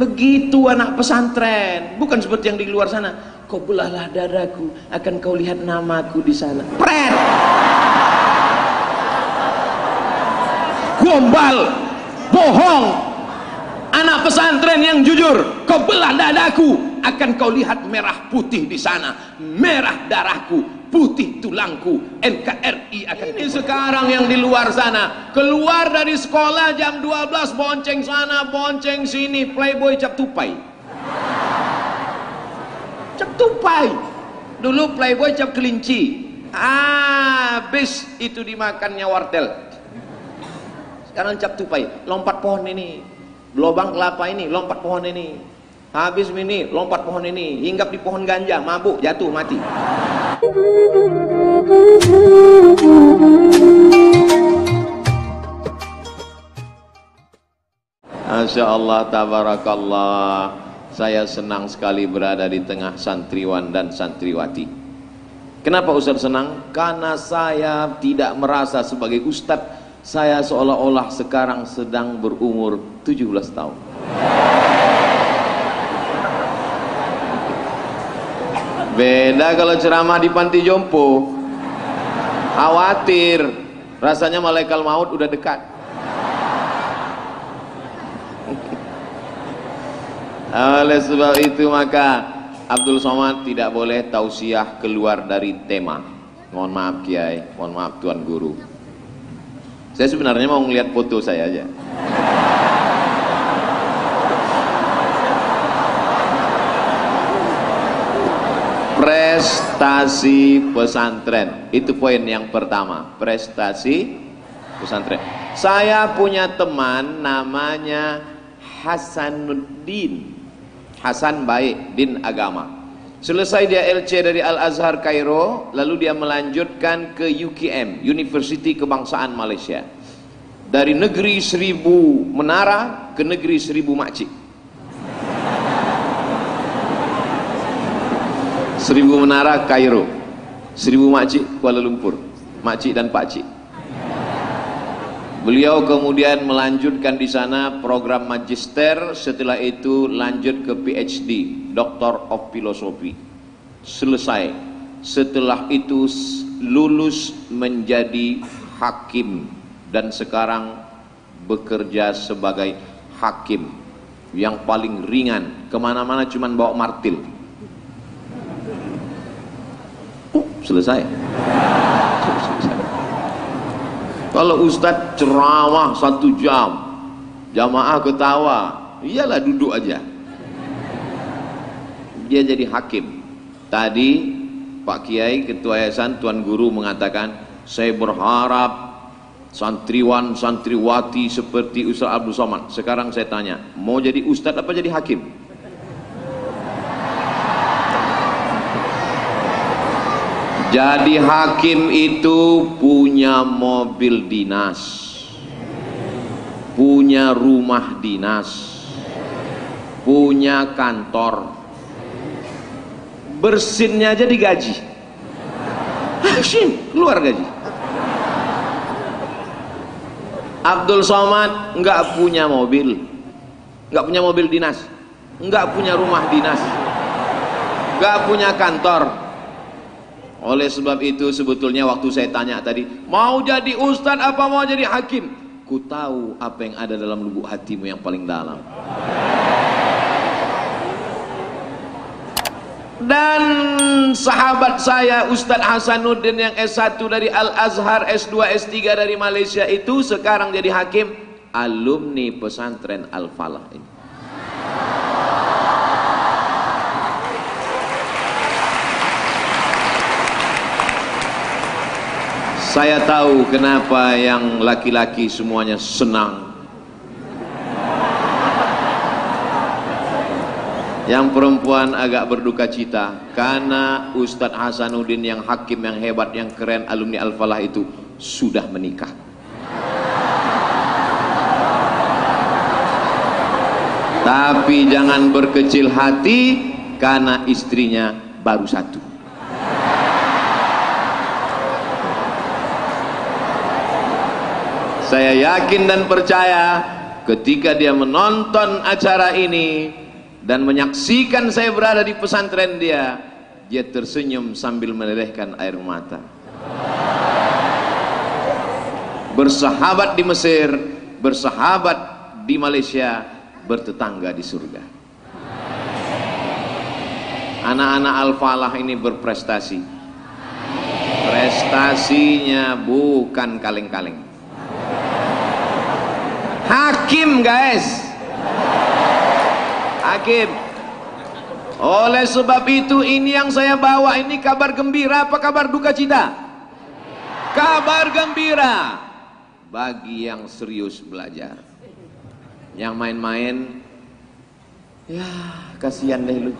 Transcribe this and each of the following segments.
begitu anak pesantren. Bukan seperti yang di luar sana. Kau belahlah dadaku akan kau lihat namaku di sana. Pret! Gombal! Bohong! Anak pesantren yang jujur kau belah dadaku akan kau lihat merah putih di sana. Merah darahku putih tulangku. NKRI akan ini sekarang yang di luar sana. Keluar dari sekolah jam 12 bonceng sana bonceng sini. Playboy cap tupai. Cap tupai. Dulu playboy cap kelinci. Habis itu dimakannya wartel. Sekarang cap tupai lompat pohon ini. Lubang kelapa ini lompat pohon ini habis ini lompat pohon ini hinggap di pohon ganja mabuk jatuh mati. Masya Allah, tabarakallah. Saya senang sekali berada di tengah santriwan dan santriwati. Kenapa Ustaz senang? Karena saya tidak merasa sebagai Ustaz. Saya seolah-olah sekarang sedang berumur 17 tahun Beda kalau ceramah di panti jompo. Khawatir. Rasanya malaikat maut udah dekat. Oleh sebab itu maka Abdul Somad tidak boleh tausiah keluar dari tema. Mohon maaf Kiai, mohon maaf Tuan Guru. Saya sebenarnya mau ngeliat foto saya aja. Prestasi pesantren. Itu poin yang pertama. Prestasi pesantren. Saya punya teman namanya Hasanuddin. Hasan baik din agama. Selesai dia LC dari Al-Azhar Kairo lalu dia melanjutkan ke UKM University Kebangsaan Malaysia. Dari negeri seribu menara ke negeri seribu makcik Seribu menara Kairo. Seribu makcik Kuala Lumpur. Makcik dan pakcik Beliau kemudian melanjutkan di sana program magister. Setelah itu lanjut ke PhD Doctor of Philosophy Selesai. Setelah itu lulus menjadi hakim. Dan sekarang bekerja sebagai hakim. Yang paling ringan. Ke mana-mana cuma bawa martil selesai. Kalau Ustadz ceramah satu jam, jamaah ketawa, iyalah duduk aja. Dia jadi hakim. Tadi Pak Kiai Ketua Yayasan Tuan Guru mengatakan, saya berharap santriwan santriwati seperti Ustaz Abdul Somad. Sekarang saya tanya, mau jadi Ustadz apa jadi hakim? Jadi hakim itu punya mobil dinas Punya rumah dinas Punya kantor. Bersinnya aja digaji. Hakim keluar gaji. Abdul Somad nggak punya mobil nggak punya mobil dinas nggak punya rumah dinas nggak punya kantor oleh sebab itu sebetulnya waktu saya tanya tadi, mau jadi ustaz apa mau jadi hakim? Ku tahu apa yang ada dalam lubuk hatimu yang paling dalam. Dan sahabat saya Ustadz Hasanuddin yang S1 dari Al-Azhar, S2, S3 dari Malaysia itu sekarang jadi hakim alumni pesantren Al-Falah ini. Saya tahu kenapa yang laki-laki semuanya senang. Yang perempuan agak berduka cita karena Ustadz Hasanuddin yang hakim yang hebat yang keren alumni Al-Falah itu sudah menikah. Tapi jangan berkecil hati karena istrinya baru satu. Saya yakin dan percaya ketika dia menonton acara ini dan menyaksikan saya berada di pesantren dia dia tersenyum sambil melelehkan air mata. Bersahabat di Mesir bersahabat di Malaysia bertetangga di surga. Anak-anak Al-Falah ini berprestasi. Prestasinya bukan kaleng-kaleng hakim guys. Hakim. Oleh sebab itu ini yang saya bawa. Ini kabar gembira. Apa kabar duka cita? Kabar gembira. Bagi yang serius belajar. Yang main-main. Ya kasihan deh lu.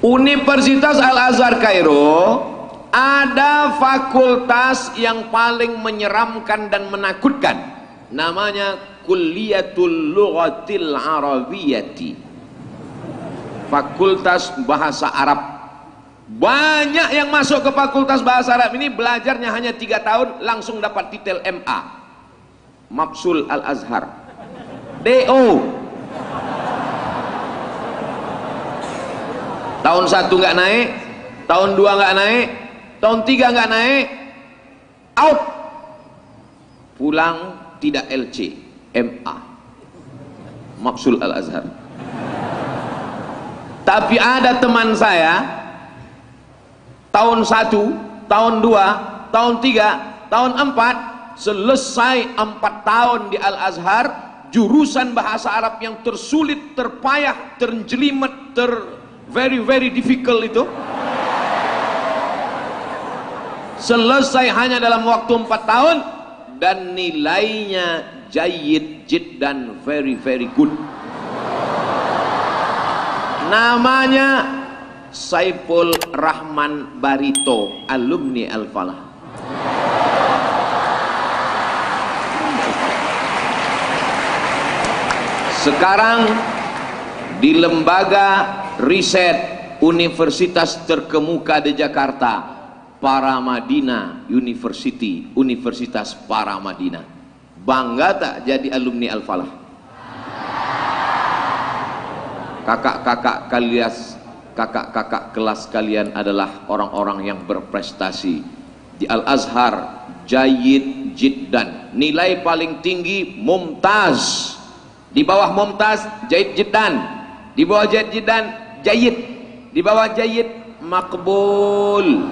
Universitas Al-Azhar Kairo ada fakultas yang paling menyeramkan dan menakutkan. Namanya Kulliyatul Lughatil Arabiyyati. Fakultas Bahasa Arab. Banyak yang masuk ke fakultas bahasa Arab ini belajarnya hanya tiga tahun langsung dapat titel MA Mapsul Al-Azhar. DO tahun satu nggak naik tahun dua nggak naik tahun tiga nggak naik out. Pulang tidak LC MA Mapsul Al-Azhar. Tapi ada teman saya tahun satu tahun dua tahun tiga tahun empat selesai empat tahun di Al-Azhar jurusan bahasa Arab yang tersulit terpayah terjelimet ter very very difficult itu selesai hanya dalam waktu empat tahun dan nilainya jayid dan very very good. Namanya Saiful Rahman Barito alumni Al-Falah. Sekarang di lembaga riset universitas terkemuka di Jakarta Paramadina University Universitas Paramadina bangga tak jadi alumni Al-Falah? Kakak-kakak kalian kakak-kakak kelas kalian adalah orang-orang yang berprestasi. Di Al-Azhar Jayid Jiddan. Nilai paling tinggi Mumtaz. Di bawah Mumtaz Jayid Jiddan. Di bawah Jayid Jiddan jayid. Di bawah jayid makbul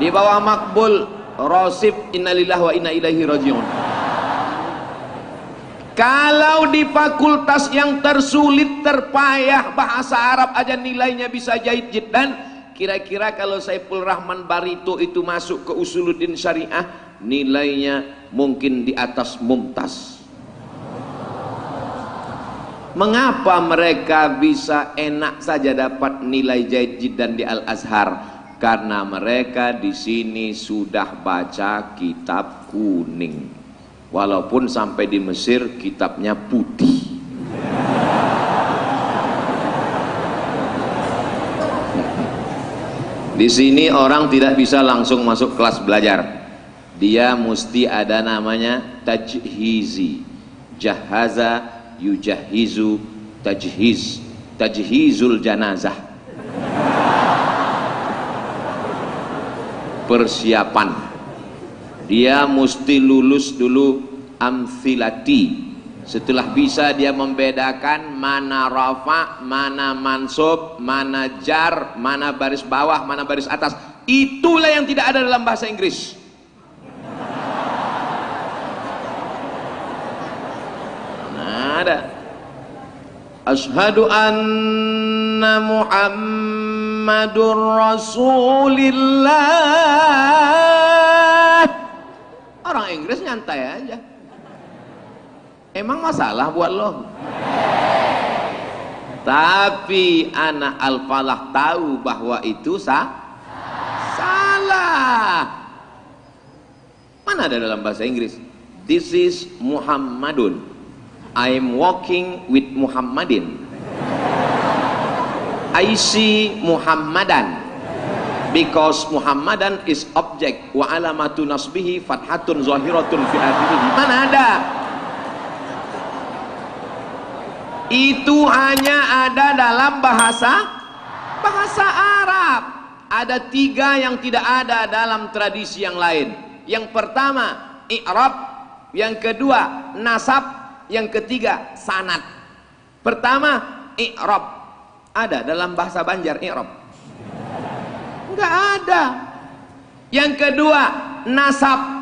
di bawah makbul rosib innalillah wa inna ilaihi rajiun. Kalau di fakultas yang tersulit terpayah bahasa Arab aja nilainya bisa jahit jiddan kira-kira kalau Saiful Rahman Barito itu masuk ke usuluddin syariah nilainya mungkin di atas mumtaz. Mengapa mereka bisa enak saja dapat nilai jahit jidan di Al-Azhar? Karena mereka di sini sudah baca kitab kuning. Walaupun sampai di Mesir kitabnya putih. Di sini orang tidak bisa langsung masuk kelas belajar. Dia mesti ada namanya tajhizi. Jahaza yujahizu tajhiz tajhizul janazah persiapan. Dia mesti lulus dulu amfilati. Setelah bisa dia membedakan mana rafa, mana mansub, mana jar, mana baris bawah, mana baris atas. Itulah yang tidak ada dalam bahasa Inggris. Ada. Ashadu anna Muhammadur Rasulillah Inggris nyantai aja. Emang masalah buat lo? Tapi anak Al-Falah tahu bahwa itu sah Salah. Mana ada dalam bahasa Inggris? This is Muhammadun. I am walking with Muhammadin. I see Muhammadan because Muhammadan is object. Wa alamatu nasbihi fathatun zahiratun fi akhirih. Mana ada? Itu hanya ada dalam bahasa bahasa Arab. Ada tiga yang tidak ada dalam tradisi yang lain. Yang pertama i'rab. Yang kedua nasab. Yang ketiga sanad. Pertama i'rab. Ada dalam bahasa Banjar i'rab enggak ada. Yang kedua nasab.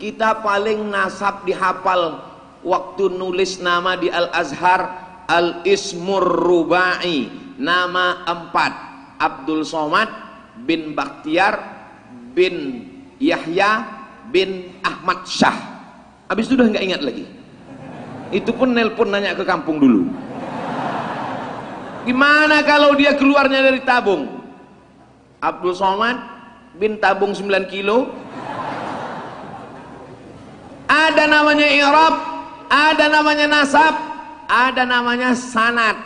Kita paling nasab dihafal waktu nulis nama di Al-Azhar Al-Ismur Rubai. Nama empat Abdul Somad bin Bakhtiar bin Yahya bin Ahmad Syah habis itu udah nggak ingat lagi. Itu pun nelpon nanya ke kampung dulu. Gimana kalau dia keluarnya dari tabung Abdul Somad bin tabung 9 kilo. Ada namanya Irab ada namanya Nasab ada namanya sanad.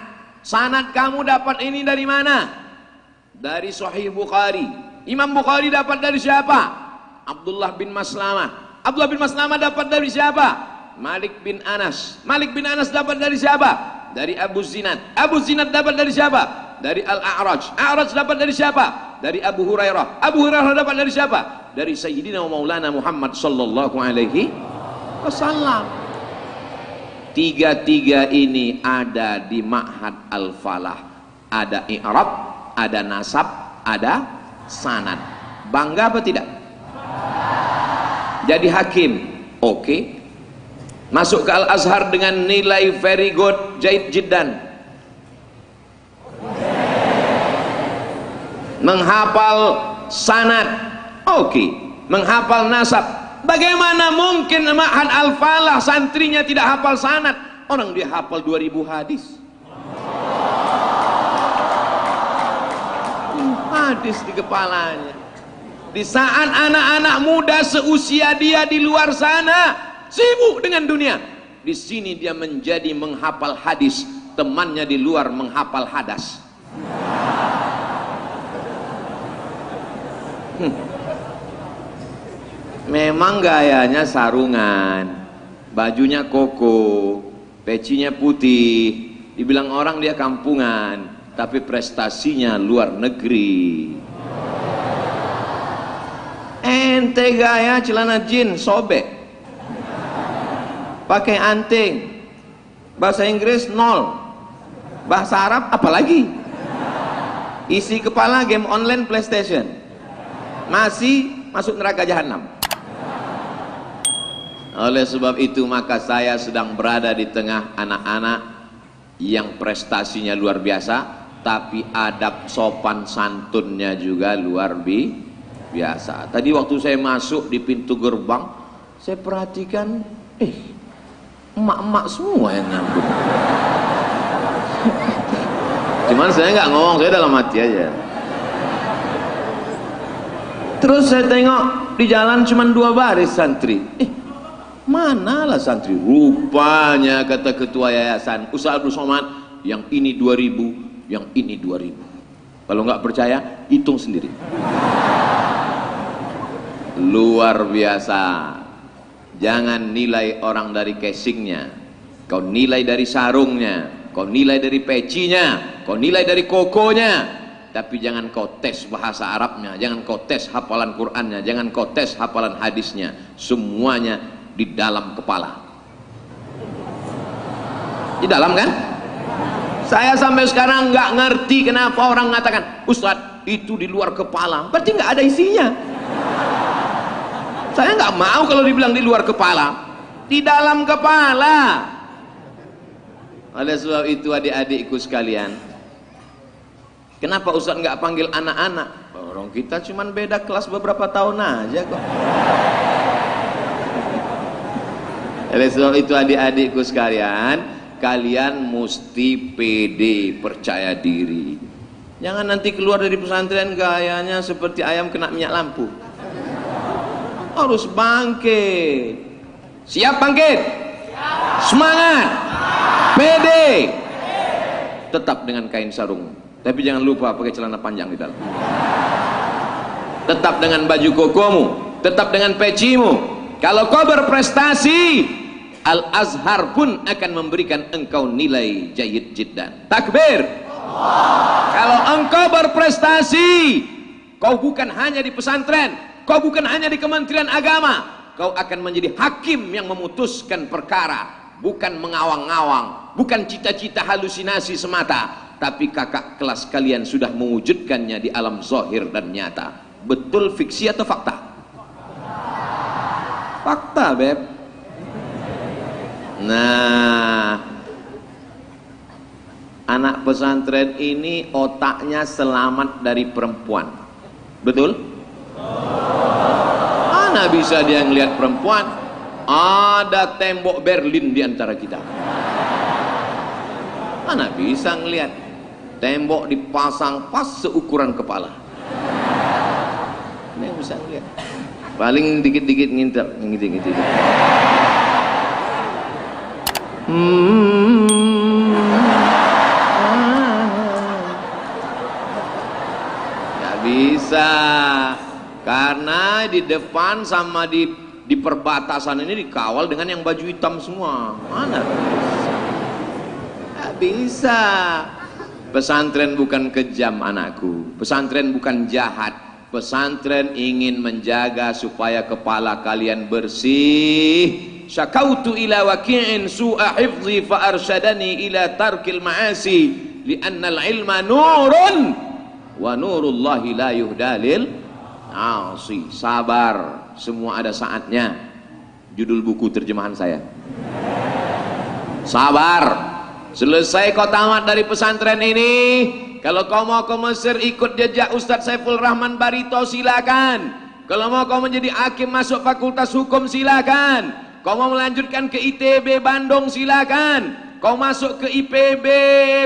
Sanad kamu dapat ini dari mana? Dari Sahih Bukhari. Imam Bukhari dapat dari siapa? Abdullah bin Maslamah. Abdullah bin Maslamah dapat dari siapa? Malik bin Anas. Malik bin Anas dapat dari siapa? Dari Abu Zinad. Abu Zinad dapat dari siapa? Dari Al-A'raj. A'raj dapat dari siapa dari Abu Hurairah. Abu Hurairah dapat dari siapa? Dari Sayyidina Maulana Muhammad sallallahu alaihi wasallam. Tiga-tiga ini ada di Ma'had Al-Falah. Ada i'rab, ada nasab, ada sanad. Bangga apa tidak? jadi hakim. Oke. Okay. masuk ke Al-Azhar dengan nilai very good jahit jiddan menghafal sanad oke okay. menghafal nasab Bagaimana mungkin Ma'had Al-Falah santrinya tidak hafal sanat? Orang dia hafal 2000 hadis. Hadis di kepalanya. Di saat anak-anak muda seusia dia di luar sana sibuk dengan dunia. Di sini dia menjadi menghafal hadis, temannya di luar menghafal hadas. Memang gayanya sarungan. Bajunya koko pecinya putih. Dibilang orang dia kampungan tapi prestasinya luar negeri. Ente gaya celana jin sobek. Pakai anting. Bahasa Inggris nol. Bahasa Arab apalagi? Isi kepala game online PlayStation. Masih masuk neraka jahanam oleh sebab itu maka saya sedang berada di tengah anak-anak yang prestasinya luar biasa tapi adab sopan santunnya juga luar biasa. Tadi waktu saya masuk di pintu gerbang, saya perhatikan, eh, emak-emak semua yang nyambut. Cuman saya nggak ngomong, saya dalam hati aja. Terus saya tengok di jalan cuma dua baris santri. Eh, Manalah santri? Rupanya kata ketua yayasan Ustaz Abdul Somad, yang ini 2000, yang ini 2000. Kalau nggak percaya, hitung sendiri. Luar biasa. Jangan nilai orang dari casingnya. Kau nilai dari sarungnya, kau nilai dari pecinya, kau nilai dari kokonya, tapi jangan kau tes bahasa Arabnya, jangan kau tes hafalan Qurannya, jangan kau tes hafalan hadisnya. Semuanya di dalam kepala. Di dalam kan? Saya sampai sekarang nggak ngerti kenapa orang mengatakan Ustadz itu di luar kepala. Berarti nggak ada isinya. Saya nggak mau kalau dibilang di luar kepala. Di dalam kepala. Oleh sebab itu adik-adikku sekalian kenapa Ustadz nggak panggil anak-anak? Orang kita cuma beda kelas beberapa tahun aja kok oleh sebab itu adik-adikku sekalian, kalian mesti pede, percaya diri. Jangan nanti keluar dari pesantren gayanya seperti ayam kena minyak lampu. Harus bangkit. Siap bangkit? Semangat. Pede. Tetap dengan kain sarung. Tapi jangan lupa pakai celana panjang di dalam. tetap dengan baju kokomu tetap dengan pecimu kalau kau berprestasi Al-Azhar pun akan memberikan engkau nilai jayid jiddan. Takbir. Kalau engkau berprestasi kau bukan hanya di pesantren kau bukan hanya di kementerian agama kau akan menjadi hakim yang memutuskan perkara bukan mengawang-awang bukan cita-cita halusinasi semata tapi kakak kelas kalian sudah mewujudkannya di alam zahir dan nyata. Betul fiksi atau fakta? Fakta beb nah anak pesantren ini otaknya selamat dari perempuan. Betul? Mana bisa dia ngelihat perempuan? Ada tembok Berlin di antara kita. Mana bisa ngelihat? Tembok dipasang pas seukuran kepala. Yang bisa lihat paling dikit-dikit ngintip gitu hmm. Bisa karena di depan sama di di perbatasan ini dikawal dengan yang baju hitam semua mana Gak bisa Pesantren bukan kejam anakku. Pesantren bukan jahat. Pesantren ingin menjaga supaya kepala kalian bersih. Syakautu ila waki'in su'a hifzi fa arsyadani ila tarkil ma'asi li'anna al-ilma nurun wa nurullahi la yuhdalil asi. Sabar, semua ada saatnya. Judul buku terjemahan saya. Sabar, Selesai kau tamat dari pesantren ini, kalau kau mau ke Mesir ikut jejak Ustadz Saiful Rahman Barito silakan. Kalau mau kau menjadi hakim masuk fakultas hukum silakan. Kau mau melanjutkan ke ITB Bandung silakan. Kau masuk ke IPB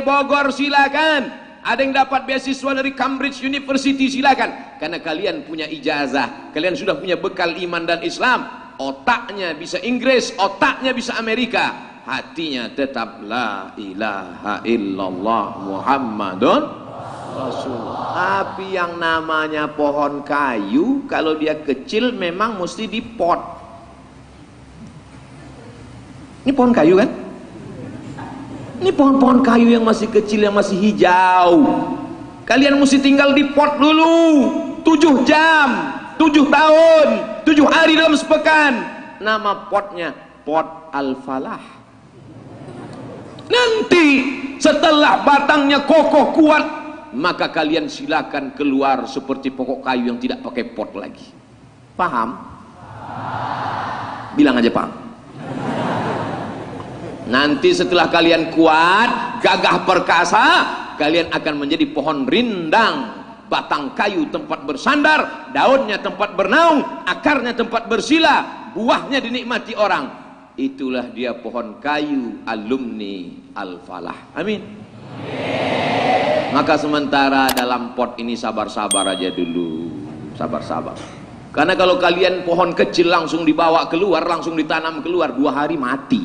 Bogor silakan. Ada yang dapat beasiswa dari Cambridge University silakan. Karena kalian punya ijazah, kalian sudah punya bekal iman dan Islam. Otaknya bisa Inggris, otaknya bisa Amerika hatinya tetap la ilaha illallah Muhammadun Rasulullah. Tapi yang namanya pohon kayu kalau dia kecil memang mesti dipot. Ini pohon kayu kan? Ini pohon-pohon kayu yang masih kecil yang masih hijau. Kalian mesti tinggal di pot dulu tujuh jam, tujuh tahun, tujuh hari dalam sepekan. Nama potnya pot al-falah nanti setelah batangnya kokoh kuat maka kalian silakan keluar seperti pokok kayu yang tidak pakai pot lagi paham? bilang aja paham nanti setelah kalian kuat gagah perkasa kalian akan menjadi pohon rindang. Batang kayu tempat bersandar daunnya tempat bernaung akarnya tempat bersila buahnya dinikmati orang. Itulah dia pohon kayu alumni al-falah. Amin. Maka sementara dalam pot ini sabar-sabar aja dulu. Sabar-sabar. Karena kalau kalian pohon kecil langsung dibawa keluar langsung ditanam keluar dua hari mati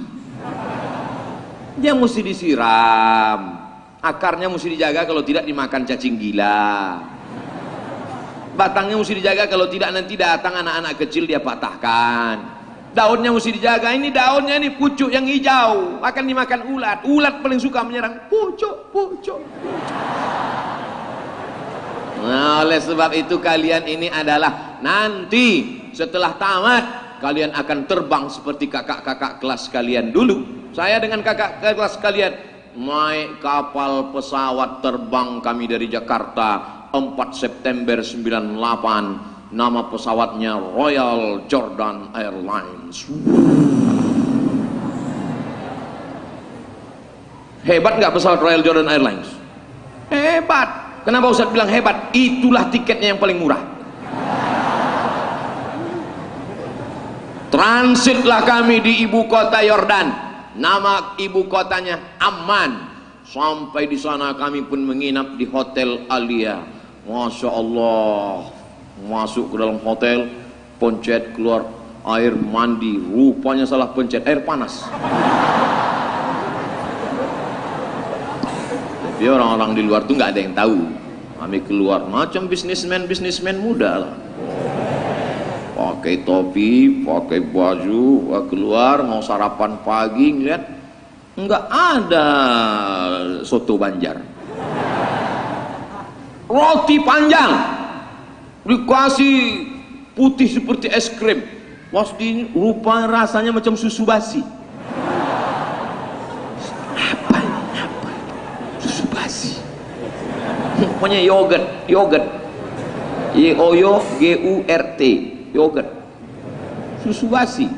dia mesti disiram. Akarnya mesti dijaga kalau tidak dimakan cacing gila. Batangnya mesti dijaga kalau tidak nanti datang anak-anak kecil dia patahkan. Daunnya mesti dijaga. Ini daunnya ini pucuk yang hijau. Akan dimakan ulat. Ulat paling suka menyerang. Pucuk pucuk, pucuk. nah oleh sebab itu kalian ini adalah nanti setelah tamat kalian akan terbang seperti kakak-kakak kelas kalian dulu saya dengan kakak kelas kalian. Naik kapal pesawat terbang kami dari Jakarta 4 September 98 nama pesawatnya Royal Jordan Airlines. Hebat nggak pesawat Royal Jordan Airlines? Hebat. Kenapa Ustaz bilang hebat? Itulah tiketnya yang paling murah. Transitlah kami di ibu kota Yordan nama ibu kotanya Amman. Sampai di sana kami pun menginap di hotel Alia. Masya Allah. Masuk ke dalam hotel pencet keluar air mandi. Rupanya salah pencet air panas. Jadi orang-orang di luar tuh nggak ada yang tahu. Kami keluar macam bisnismen bisnismen muda lah pakai topi, pakai baju, keluar mau sarapan pagi ngeliat nggak ada soto Banjar. Roti panjang dikasih putih seperti es krim. Was di rupa rasanya macam susu basi. Apa ini? Apa? Susu basi. Pokoknya yogurt, yogurt. Y O Y G U R T, yogurt. Susu basi.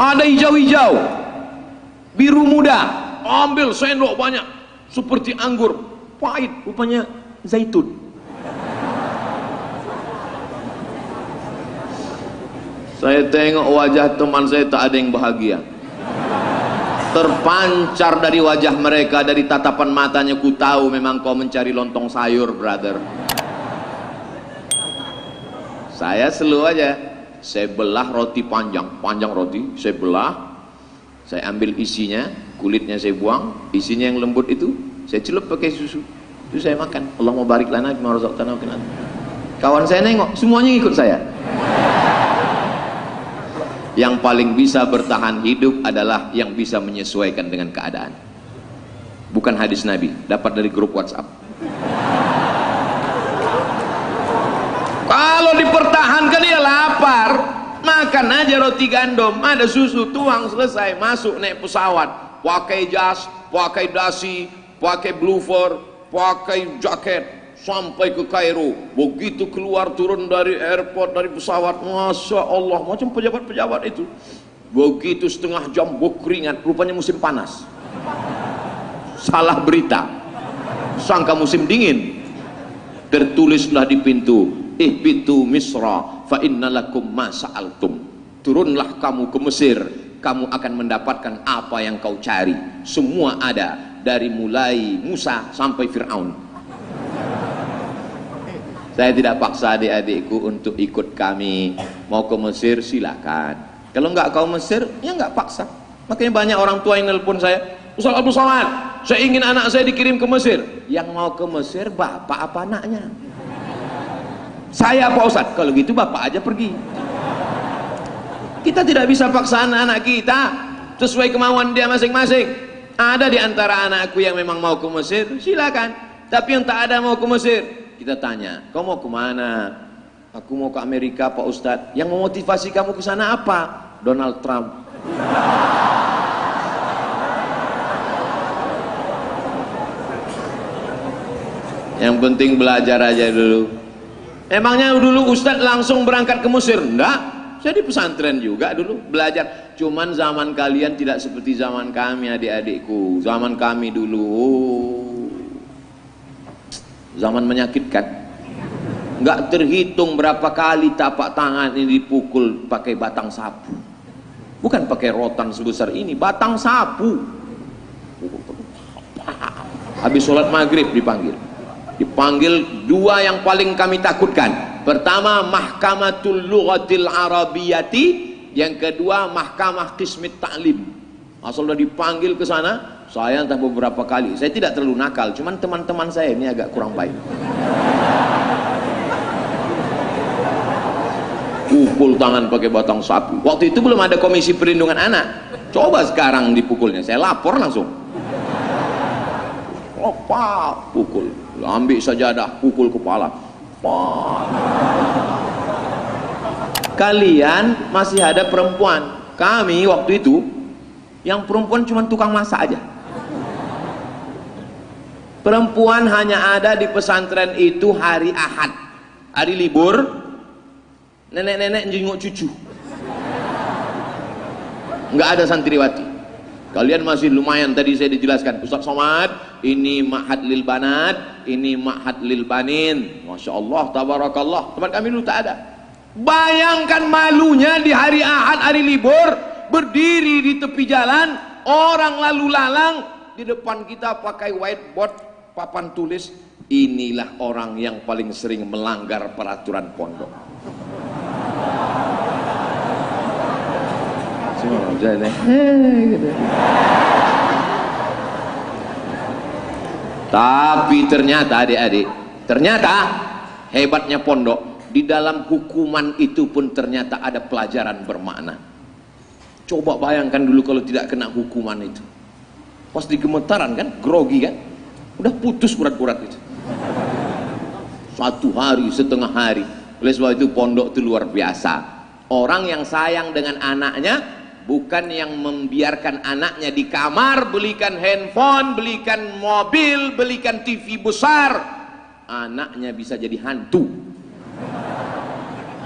Ada hijau-hijau. Biru muda. Ambil sendok banyak seperti anggur. Pahit rupanya zaitun. Saya tengok wajah teman saya tak ada yang bahagia. Terpancar dari wajah mereka, dari tatapan matanya ku tahu memang kau mencari lontong sayur, brother. Saya selu aja. Saya belah roti panjang, panjang roti, saya belah. Saya ambil isinya, kulitnya saya buang, isinya yang lembut itu saya celup pakai susu. Itu saya makan. Allah mau barik lana bima Kawan saya nengok, semuanya ikut saya yang paling bisa bertahan hidup adalah yang bisa menyesuaikan dengan keadaan bukan hadis Nabi dapat dari grup WhatsApp kalau dipertahankan dia lapar. Makan aja roti gandum. Ada susu tuang selesai. Masuk naik pesawat. Pakai jas pakai dasi pakai bloofer pakai jaket. Sampai ke Kairo. Begitu keluar turun dari airport dari pesawat. Masya Allah macam pejabat-pejabat itu. Begitu setengah jam berkeringat rupanya musim panas. Salah berita. Sangka musim dingin. Tertulislah di pintu ihbitu misra fa innalakum ma sa'altum turunlah kamu ke Mesir kamu akan mendapatkan apa yang kau cari semua ada dari mulai Musa sampai Fir'aun saya tidak paksa adik-adikku untuk ikut kami. Mau ke Mesir silakan. Kalau enggak kau Mesir, ya enggak paksa. Makanya banyak orang tua yang nelpon saya, Ustaz Abu Somad, saya ingin anak saya dikirim ke Mesir. Yang mau ke Mesir bapak apa anaknya? Saya Pak Ustaz. Kalau gitu bapak aja pergi. Kita tidak bisa paksa anak-anak kita sesuai kemauan dia masing-masing. Ada di antara anakku yang memang mau ke Mesir, silakan. Tapi yang tak ada mau ke Mesir, kita tanya, kau mau ke mana? Aku mau ke Amerika Pak Ustadz. Yang memotivasi kamu ke sana apa? Donald Trump. Yang penting belajar aja dulu. Emangnya dulu Ustadz langsung berangkat ke Mesir? Enggak. Saya di pesantren juga dulu belajar. Cuman zaman kalian tidak seperti zaman kami adik-adikku. Zaman kami dulu zaman menyakitkan nggak terhitung berapa kali tapak tangan ini dipukul pakai batang sapu bukan pakai rotan sebesar ini batang sapu habis sholat maghrib dipanggil dipanggil dua yang paling kami takutkan. Pertama mahkamatul lughatil arabiyati. Yang kedua mahkamah kismit ta'lim. Asal udah dipanggil ke sana saya entah beberapa kali. Saya tidak terlalu nakal cuman teman-teman saya ini agak kurang baik. Pukul tangan pakai batang sapu waktu itu belum ada komisi perlindungan anak. Coba sekarang dipukulnya. Saya lapor langsung. Opa pukul ambil sajadah pukul kepala. Pak. kalian masih ada perempuan. Kami waktu itu yang perempuan cuma tukang masak aja. Perempuan hanya ada di pesantren itu hari ahad. Hari libur nenek-nenek jenguk cucu. Nggak ada santriwati. Kalian masih lumayan tadi saya dijelaskan. Ustaz Somad ini ma'had lil banat ini ma'had lil banin. Masya Allah tabarakallah. Tempat kami dulu tak ada. Bayangkan malunya di hari ahad hari libur berdiri di tepi jalan orang lalu lalang di depan kita pakai whiteboard papan tulis inilah orang yang paling sering melanggar peraturan pondok tapi ternyata adik-adik ternyata hebatnya pondok di dalam hukuman itu pun ternyata ada pelajaran bermakna. Coba bayangkan dulu kalau tidak kena hukuman itu. Pasti gemetaran kan grogi kan? Udah putus urat-urat itu. Satu hari setengah hari. Oleh sebab itu pondok itu luar biasa. Orang yang sayang dengan anaknya bukan yang membiarkan anaknya di kamar belikan handphone belikan mobil belikan TV besar. Anaknya bisa jadi hantu.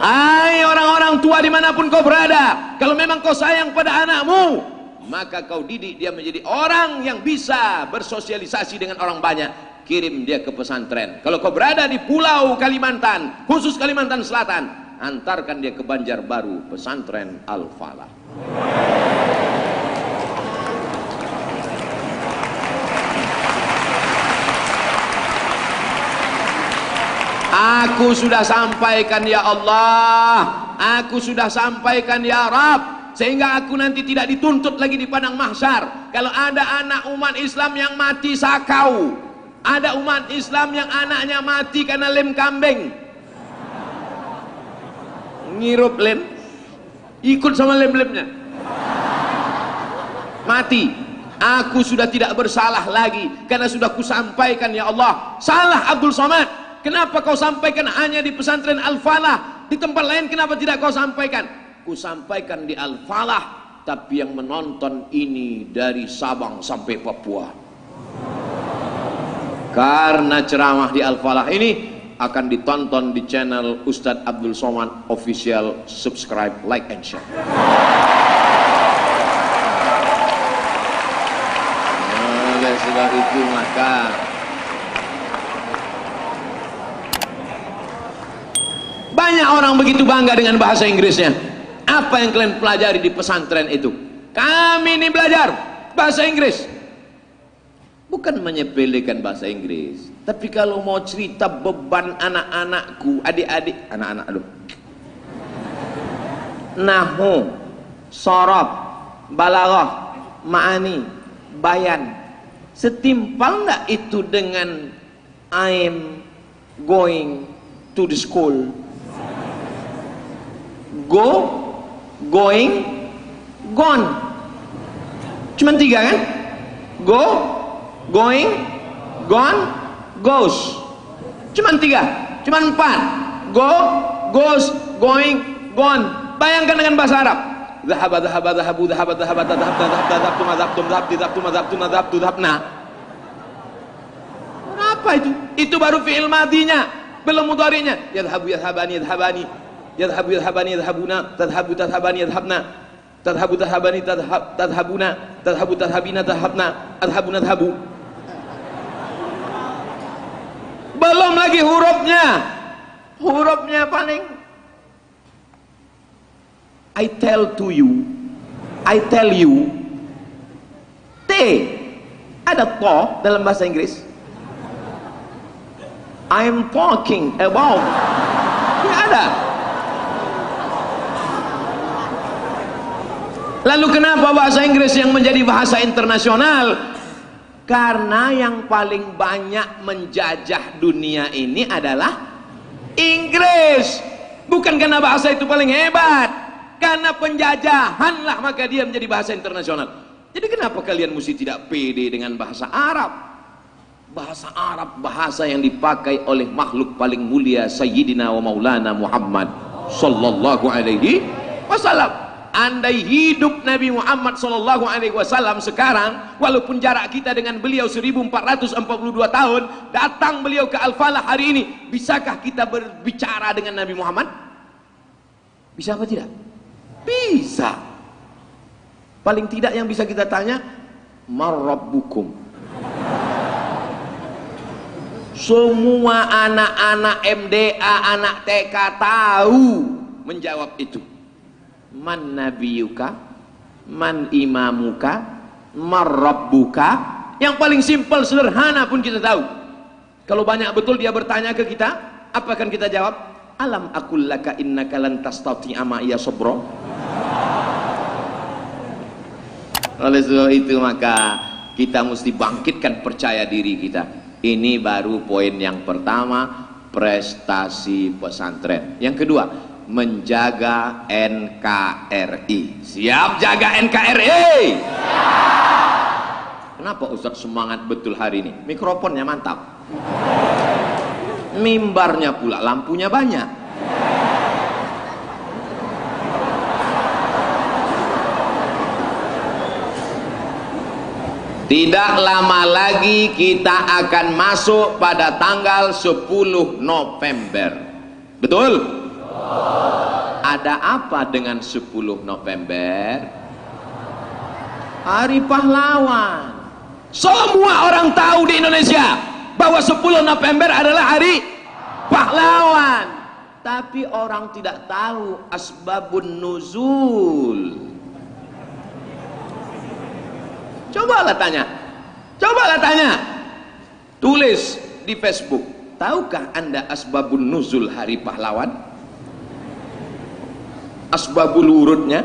Hai orang-orang tua di mana pun kau berada Kalau memang kau sayang pada anakmu Maka kau didik dia menjadi orang yang bisa bersosialisasi dengan orang banyak. Kirim dia ke pesantren. Kalau kau berada di pulau Kalimantan Khusus Kalimantan Selatan Antarkan dia ke Banjarbaru Pesantren Al-Falah Aku sudah sampaikan ya Allah. Aku sudah sampaikan ya Rab Sehingga aku nanti tidak dituntut lagi di padang mahsyar. Kalau ada anak umat Islam yang mati sakau. Ada umat Islam yang anaknya mati karena lem kambing. Ngirup lem Ikut sama lem-lemnya Mati Aku sudah tidak bersalah lagi Karena sudah kusampaikan ya Allah Salah Abdul Somad Kenapa kau sampaikan hanya di pesantren Al-Falah? Di tempat lain kenapa tidak kau sampaikan? Ku sampaikan di Al-Falah, tapi yang menonton ini dari Sabang sampai Papua. Karena ceramah di Al-Falah ini akan ditonton di channel Ustadz Abdul Somad official subscribe like and share oleh sebab itu maka Banyak orang begitu bangga dengan bahasa Inggrisnya. Apa yang kalian pelajari di pesantren itu? Kami ini belajar bahasa Inggris. Bukan menyepelekan bahasa Inggris. Tapi kalau mau cerita beban anak-anakku, adik-adik, anak-anak aduh. Nahu, sorab, balaghah, ma'ani, bayan. Setimpal nggak itu dengan I'm going to the school go, going, gone. Cuma tiga kan? Go, going, gone, goes. Cuma tiga, cuma empat. Go, goes, going, gone. Bayangkan dengan bahasa Arab. Dhahab, dhahab, dhahab, tu madhab, tu madhab, dhahab, tu madhab, tu madhab, tu dhabna. Apa itu? Itu baru fi'il madinya. Belum mudarinya. Yadhabu, yadhabani, yadhabani yadhabu yadhabani yadhabuna tadhabu tadhabani yadhabna tadhabu tadhabani tadhab tadhabuna tadhabu tadhabina tadhabna adhabu belum lagi hurufnya. Hurufnya paling I tell to you. I tell you. T. Ada to dalam bahasa Inggris. I'm talking about. Ya ada. Lalu kenapa bahasa Inggris yang menjadi bahasa internasional? Karena yang paling banyak menjajah dunia ini adalah Inggris. Bukan karena bahasa itu paling hebat. Karena penjajahan lah maka dia menjadi bahasa internasional. Jadi kenapa kalian mesti tidak pede dengan bahasa Arab? Bahasa Arab bahasa yang dipakai oleh makhluk paling mulia Sayyidina wa Maulana Muhammad sallallahu alaihi wasallam andai hidup Nabi Muhammad sallallahu alaihi wasallam sekarang walaupun jarak kita dengan beliau 1442 tahun datang beliau ke Al-Falah hari ini bisakah kita berbicara dengan Nabi Muhammad? Bisa apa tidak? Bisa. Paling tidak yang bisa kita tanya marrabbukum semua anak-anak MDA anak TK tahu menjawab itu man nabiyuka man imamuka marrabbuka yang paling simpel sederhana pun kita tahu. Kalau banyak betul dia bertanya ke kita apa akan kita jawab? Alam akul laka innaka lan tastati'a ma iya sabra. Oleh sebab itu maka kita mesti bangkitkan percaya diri kita. Ini baru poin yang pertama prestasi pesantren. Yang kedua, menjaga NKRI. Siap jaga NKRI? Kenapa Ustaz semangat betul hari ini? Mikrofonnya mantap. Mimbarnya pula lampunya banyak. Tidak lama lagi kita akan masuk pada tanggal 10 November. Betul? Ada apa dengan 10 November? Hari pahlawan. Semua orang tahu di Indonesia bahwa 10 November adalah hari pahlawan. Tapi orang tidak tahu asbabun nuzul. Cobalah tanya. Cobalah tanya. Tulis di Facebook. Tahukah Anda asbabun nuzul hari pahlawan? Asbabul urutnya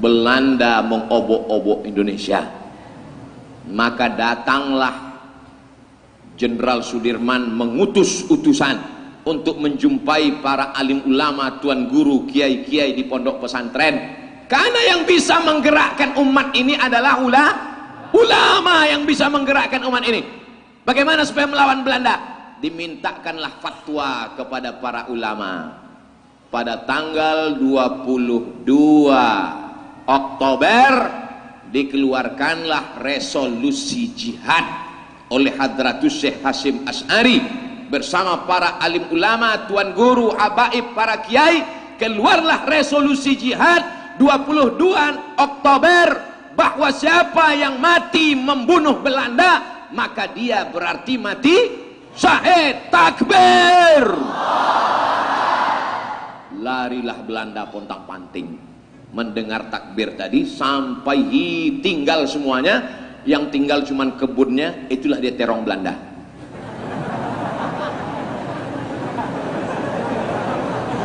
Belanda mengobok-obok Indonesia. Maka datanglah Jenderal Sudirman mengutus utusan untuk menjumpai para alim ulama, tuan guru, kiai-kiai di pondok pesantren karena yang bisa menggerakkan umat ini adalah ula, ulama yang bisa menggerakkan umat ini. Bagaimana supaya melawan Belanda? Dimintakanlah fatwa kepada para ulama. Pada tanggal 22 Oktober dikeluarkanlah resolusi jihad oleh Hadratus Syekh Hasim As'ari bersama para alim ulama, tuan guru, habaib, para kiai. Keluarlah resolusi jihad 22 Oktober. Bahwa siapa yang mati membunuh Belanda maka dia berarti mati. Syahid takbir larilah Belanda pontang panting. Mendengar takbir tadi sampai tinggal semuanya. Yang tinggal cuman kebunnya itulah dia terong Belanda.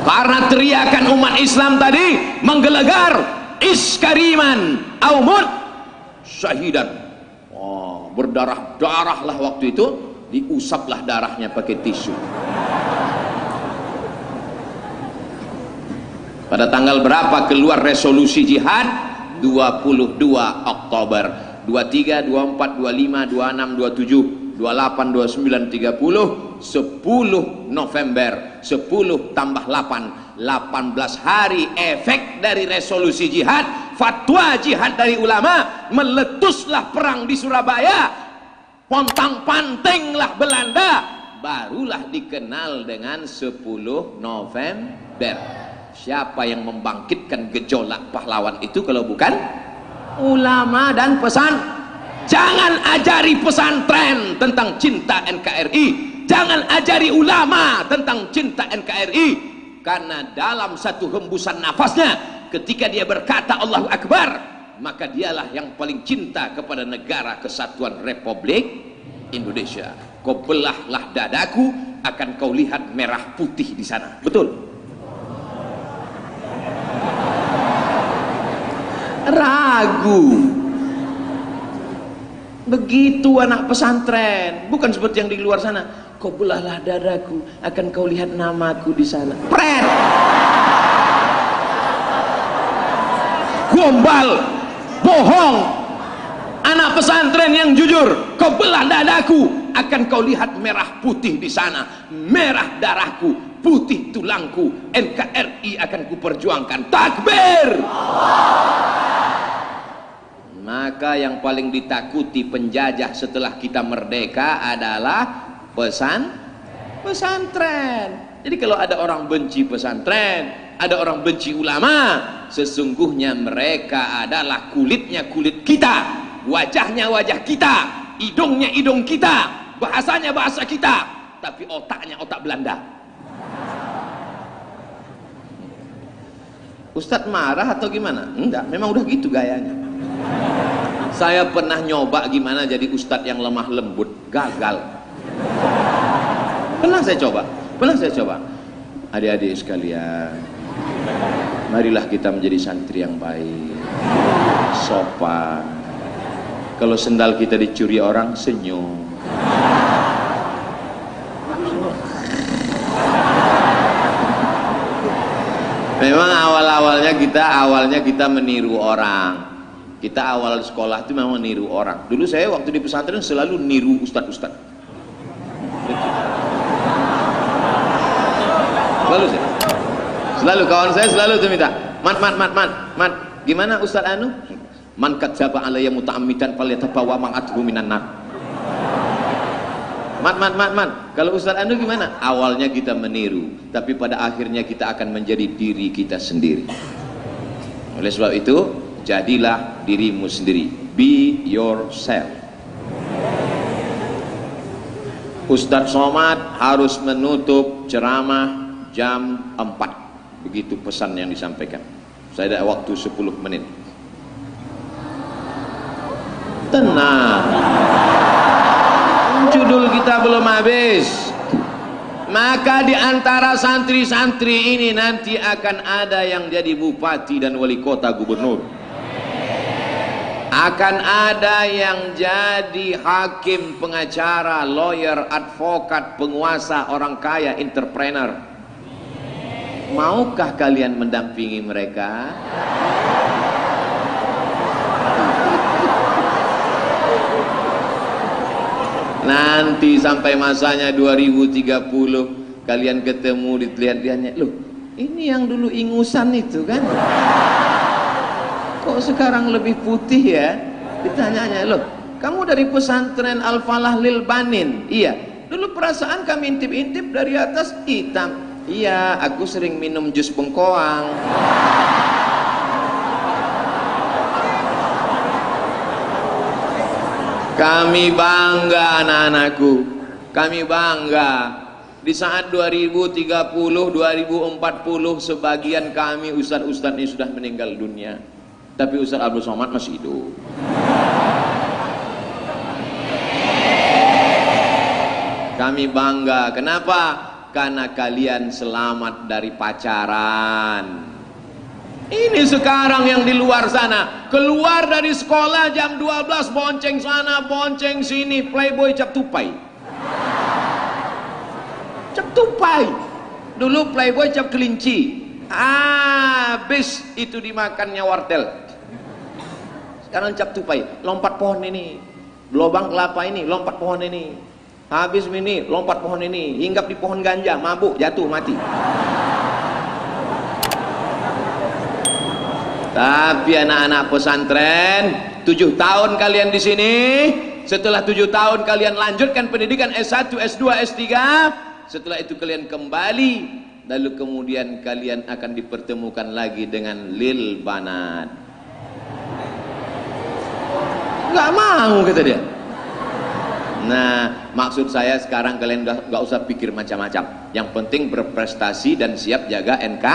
Karena teriakan umat Islam tadi menggelegar iskariman aumut syahidan. Oh, berdarah-darah lah waktu itu diusaplah darahnya pakai tisu pada tanggal berapa keluar resolusi jihad? 22 Oktober. 23, 24, 25, 26, 27 28, 29, 30 10 November. 10 tambah 8 18 hari efek dari resolusi jihad fatwa jihad dari ulama meletuslah perang di Surabaya pontang pantinglah Belanda barulah dikenal dengan 10 November siapa yang membangkitkan gejolak pahlawan itu kalau bukan ulama dan pesan Jangan ajari pesantren tentang cinta NKRI. Jangan ajari ulama tentang cinta NKRI. Karena dalam satu hembusan nafasnya, ketika dia berkata Allahu Akbar, maka dialah yang paling cinta kepada negara kesatuan Republik Indonesia. Kau belahlah dadaku, akan kau lihat merah putih di sana. Betul? Ragu Begitu anak pesantren, bukan seperti yang di luar sana. Kau belahlah dadaku, akan kau lihat namaku di sana. Pret. Gombal, bohong. Anak pesantren yang jujur, kau belah dadaku, akan kau lihat merah putih di sana. Merah darahku, putih tulangku. NKRI akan kuperjuangkan. Takbir. Allah maka yang paling ditakuti penjajah setelah kita merdeka adalah pesan pesantren. Jadi kalau ada orang benci pesantren ada orang benci ulama sesungguhnya mereka adalah kulitnya kulit kita wajahnya wajah kita hidungnya hidung kita bahasanya bahasa kita tapi otaknya otak Belanda. Ustadz marah atau gimana? enggak, memang udah gitu gayanya saya pernah nyoba gimana jadi ustadz yang lemah lembut. Gagal. Pernah saya coba? Pernah saya coba? Adik-adik sekalian marilah kita menjadi santri yang baik sopan. Kalau sendal kita dicuri orang senyum. Memang awal-awalnya kita awalnya kita meniru orang kita awal sekolah itu memang niru orang. Dulu saya waktu di pesantren selalu niru ustad-ustad. Selalu saya. Selalu kawan saya selalu tuh minta mat mat mat mat mat gimana ustad anu? Man kadzaba alayya muta'ammidan falyatabawa mang'atuhu minan nar. Mat mat mat mat kalau ustad anu gimana? Awalnya kita meniru tapi pada akhirnya kita akan menjadi diri kita sendiri. Oleh sebab itu jadilah dirimu sendiri. Be yourself. Ustadz Somad harus menutup ceramah jam 4 begitu pesan yang disampaikan. Saya ada waktu 10 menit. Tenang. Judul kita belum habis. Maka di antara santri-santri ini nanti akan ada yang jadi bupati dan wali kota gubernur akan ada yang jadi hakim, pengacara, lawyer, advokat, penguasa, orang kaya, entrepreneur. Maukah kalian mendampingi mereka? Nanti sampai masanya 2030 kalian ketemu dilihat-lihatnya, loh ini yang dulu ingusan itu kan? Kok sekarang lebih putih ya ditanyanya loh kamu dari pesantren Al-Falah Lil Banin? Iya. Dulu perasaan kami intip-intip dari atas hitam. Iya aku sering minum jus bengkoang. Kami bangga anak-anakku. Kami bangga. Di saat 2030 2040 sebagian kami ustadz-ustadz ini sudah meninggal dunia tapi Ustaz Abdul Somad masih hidup. Kami bangga. Kenapa? karena kalian selamat dari pacaran. Ini sekarang yang di luar sana. Keluar dari sekolah jam 12 bonceng sana bonceng sini. Playboy cap tupai. Cap tupai. Dulu playboy cap kelinci. Habis itu dimakannya wartel sekarang cap tupai lompat pohon ini. Lubang kelapa ini lompat pohon ini. Habis ini lompat pohon ini. Hinggap di pohon ganja mabuk jatuh mati. Tapi anak-anak pesantren tujuh tahun kalian di sini. Setelah tujuh tahun kalian lanjutkan pendidikan S1, S2, S3 setelah itu kalian kembali. Lalu kemudian kalian akan dipertemukan lagi dengan lil banat nggak mau kata dia. Nah maksud saya sekarang kalian nggak usah pikir macam-macam. Yang penting berprestasi dan siap jaga NK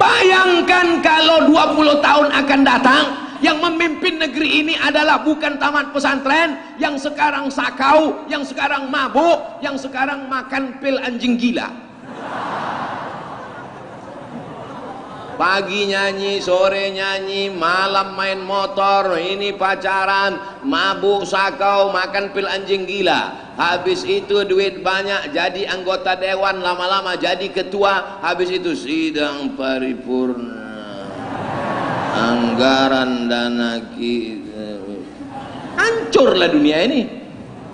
bayangkan kalau 20 tahun akan datang yang memimpin negeri ini adalah bukan tamat pesantren yang sekarang sakau, yang sekarang mabuk, yang sekarang makan pil anjing gila pagi nyanyi, sore nyanyi, malam main motor, ini pacaran, mabuk sakau, makan pil anjing gila. Habis itu duit banyak, jadi anggota dewan, lama-lama jadi ketua, habis itu sidang paripurna. Anggaran dana kita. Hancurlah dunia ini.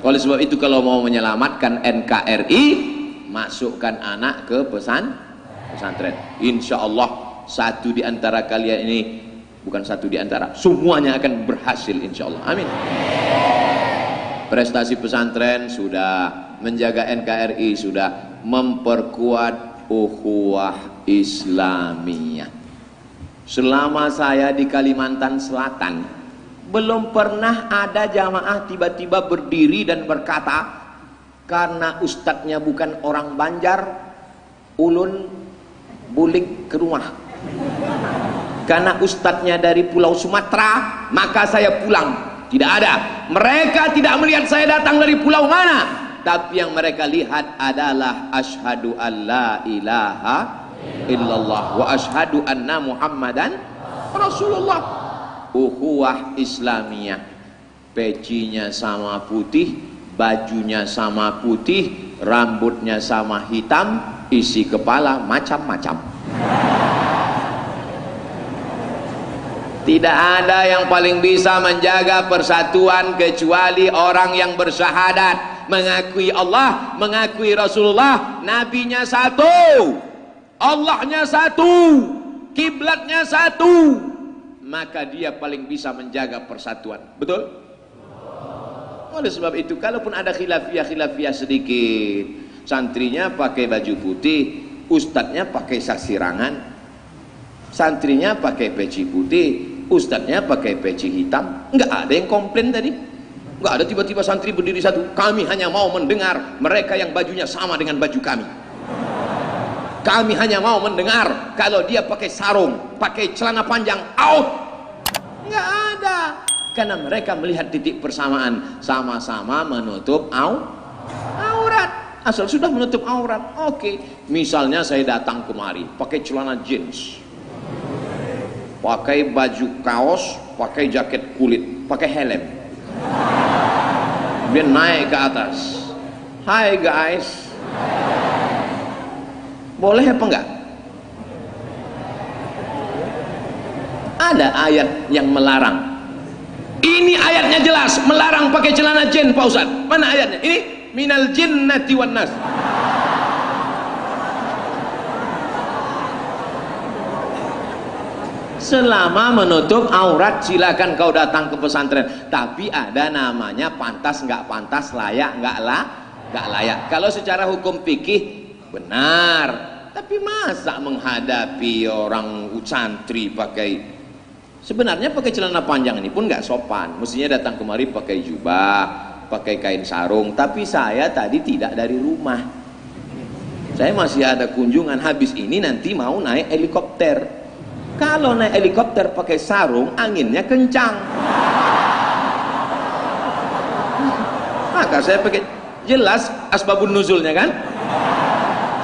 Oleh sebab itu kalau mau menyelamatkan NKRI, masukkan anak ke pesan pesantren. Insya Allah satu di antara kalian ini bukan satu di antara semuanya akan berhasil insya Allah amin. Prestasi pesantren sudah menjaga NKRI sudah memperkuat ukhuwah Islamiyah. Selama saya di Kalimantan Selatan belum pernah ada jamaah tiba-tiba berdiri dan berkata karena ustadznya bukan orang Banjar ulun bulik ke rumah karena ustadznya dari pulau Sumatera maka saya pulang. Tidak ada. Mereka tidak melihat saya datang dari pulau mana. Tapi yang mereka lihat adalah ashadu an la ilaha illallah wa ashadu anna muhammadan rasulullah. Ukhuwah islamiyah. Pecinya sama putih bajunya sama putih rambutnya sama hitam isi kepala macam-macam tidak ada yang paling bisa menjaga persatuan kecuali orang yang bersyahadat. Mengakui Allah mengakui Rasulullah nabinya satu Allahnya satu kiblatnya satu. Maka dia paling bisa menjaga persatuan. Betul? oleh sebab itu kalaupun ada khilafiah-khilafiah sedikit santrinya pakai baju putih ustadznya pakai saksirangan santrinya pakai peci putih ustadznya pakai peci hitam enggak ada yang komplain tadi. Enggak ada tiba-tiba santri berdiri satu kami hanya mau mendengar mereka yang bajunya sama dengan baju kami. Kami hanya mau mendengar kalau dia pakai sarung pakai celana panjang out. Enggak ada. Karena mereka melihat titik persamaan sama-sama menutup au aurat. Asal sudah menutup aurat oke. Okay. misalnya saya datang kemari pakai celana jeans pakai baju kaos pakai jaket kulit pakai helm. Dia naik ke atas. Hai guys. Boleh apa enggak? Ada ayat yang melarang. Ini ayatnya jelas melarang pakai celana jin Pak Ustaz mana ayatnya? Ini minal jinnati wan nas selama menutup aurat silakan kau datang ke pesantren. Tapi ada namanya pantas nggak pantas layak nggak lah nggak layak. Kalau secara hukum fikih benar. Tapi masa menghadapi orang santri pakai sebenarnya pakai celana panjang ini pun nggak sopan. Mestinya datang kemari pakai jubah pakai kain sarung. Tapi saya tadi tidak dari rumah. Saya masih ada kunjungan. Habis ini nanti mau naik helikopter kalau naik helikopter pakai sarung anginnya kencang. Maka saya pakai jelas asbabun nuzulnya kan?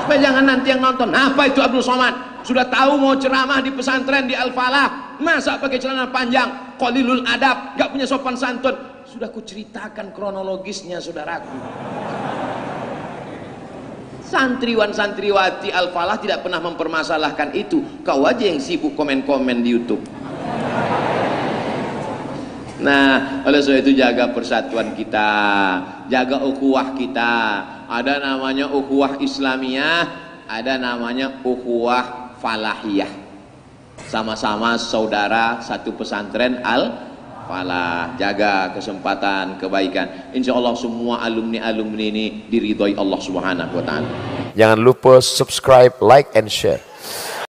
Supaya jangan nanti yang nonton apa itu Abdul Somad? Sudah tahu mau ceramah di pesantren di Al-Falah? Masa pakai celana panjang? Qalilul adab gak punya sopan santun. Sudah kuceritakan kronologisnya saudaraku santriwan santriwati al-falah tidak pernah mempermasalahkan itu. Kau aja yang sibuk komen-komen di youtube. Nah oleh sebab itu jaga persatuan kita jaga ukhuwah kita. Ada namanya ukhuwah islamiyah ada namanya ukhuwah falahiyah. Sama-sama saudara satu pesantren al falah jaga kesempatan kebaikan. Insya Allah semua alumni-alumni ini diridhoi Allah subhanahu wa ta'ala. Jangan lupa subscribe like and share